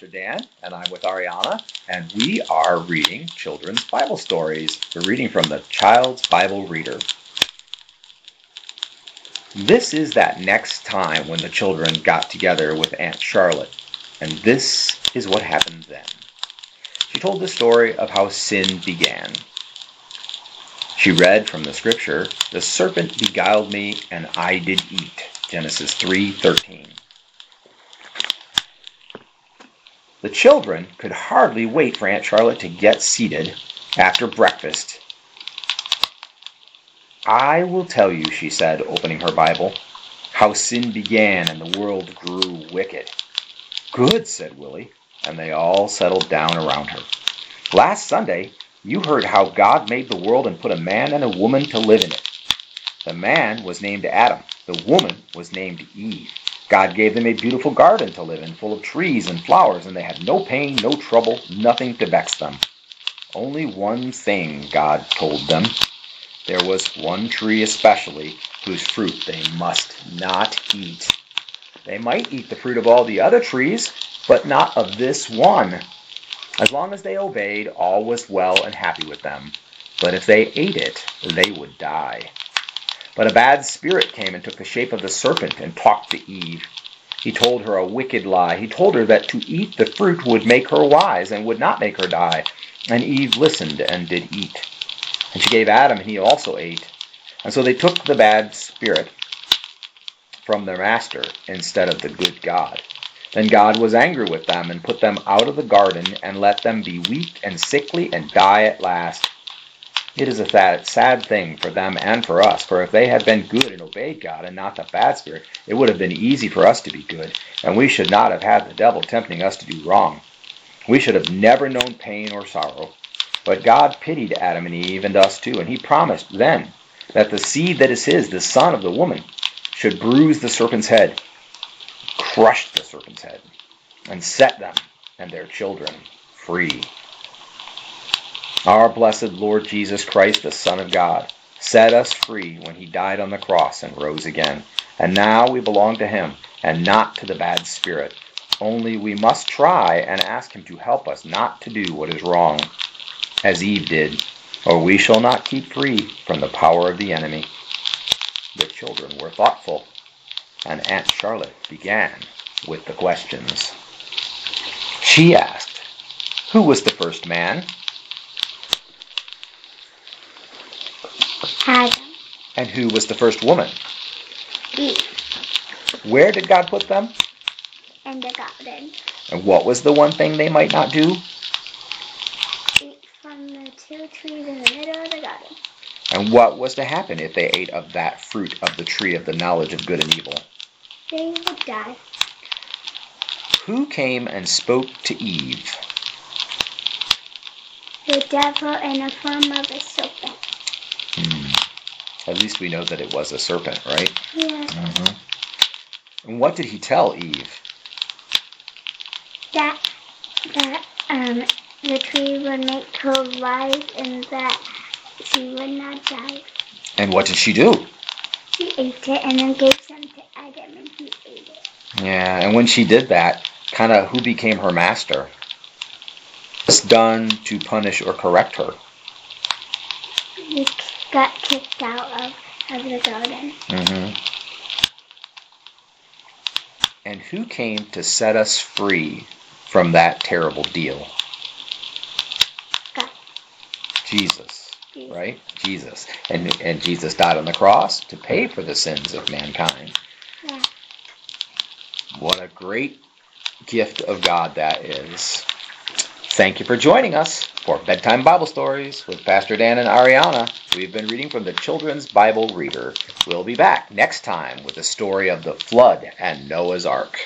Pastor Dan, and I'm with Ariana, and we are reading children's Bible stories. We're reading from the Child's Bible Reader. This is that next time when the children got together with Aunt Charlotte, and this is what happened then. She told the story of how sin began. She read from the scripture, "The serpent beguiled me, and I did eat." Genesis 3:13. The children could hardly wait for Aunt Charlotte to get seated after breakfast. I will tell you, she said, opening her Bible, how sin began and the world grew wicked. Good, said Willie, and they all settled down around her. Last Sunday, you heard how God made the world and put a man and a woman to live in it. The man was named Adam. The woman was named Eve. God gave them a beautiful garden to live in, full of trees and flowers, and they had no pain, no trouble, nothing to vex them. Only one thing God told them. There was one tree especially whose fruit they must not eat. They might eat the fruit of all the other trees, but not of this one. As long as they obeyed, all was well and happy with them. But if they ate it, they would die. But a bad spirit came and took the shape of the serpent and talked to Eve. He told her a wicked lie. He told her that to eat the fruit would make her wise and would not make her die. And Eve listened and did eat. And she gave Adam, and he also ate. And so they took the bad spirit from their master instead of the good God. Then God was angry with them and put them out of the garden and let them be weak and sickly and die at last. It is a sad thing for them and for us, for if they had been good and obeyed God and not the bad spirit, it would have been easy for us to be good, and we should not have had the devil tempting us to do wrong. We should have never known pain or sorrow. But God pitied Adam and Eve and us too, and he promised then that the seed that is his, the son of the woman, should bruise the serpent's head, crush the serpent's head, and set them and their children free. Our blessed Lord Jesus Christ, the Son of God, set us free when he died on the cross and rose again. And now we belong to him and not to the bad spirit. Only we must try and ask him to help us not to do what is wrong, as Eve did, or we shall not keep free from the power of the enemy. The children were thoughtful, and Aunt Charlotte began with the questions. She asked, Who was the first man? Adam. And who was the first woman? Eve. Where did God put them? In the garden. And what was the one thing they might not do? Eat from the two trees in the middle of the garden. And what was to happen if they ate of that fruit of the tree of the knowledge of good and evil? They would die. Who came and spoke to Eve? The devil in the form of a serpent. At least we know that it was a serpent, right? Yeah. Mm-hmm. And what did he tell Eve? That that um the tree would make her wise and that she would not die. And what did she do? She ate it and then gave some to Adam and he ate it. Yeah, and when she did that, kind of who became her master? It's done to punish or correct her. He got kicked out of, of the garden. Mm-hmm. And who came to set us free from that terrible deal? God. Jesus, Jesus. right? Jesus. And, and Jesus died on the cross to pay for the sins of mankind. Yeah. What a great gift of God that is. Thank you for joining us for Bedtime Bible Stories with Pastor Dan and Ariana. We've been reading from the Children's Bible Reader. We'll be back next time with the story of the flood and Noah's Ark.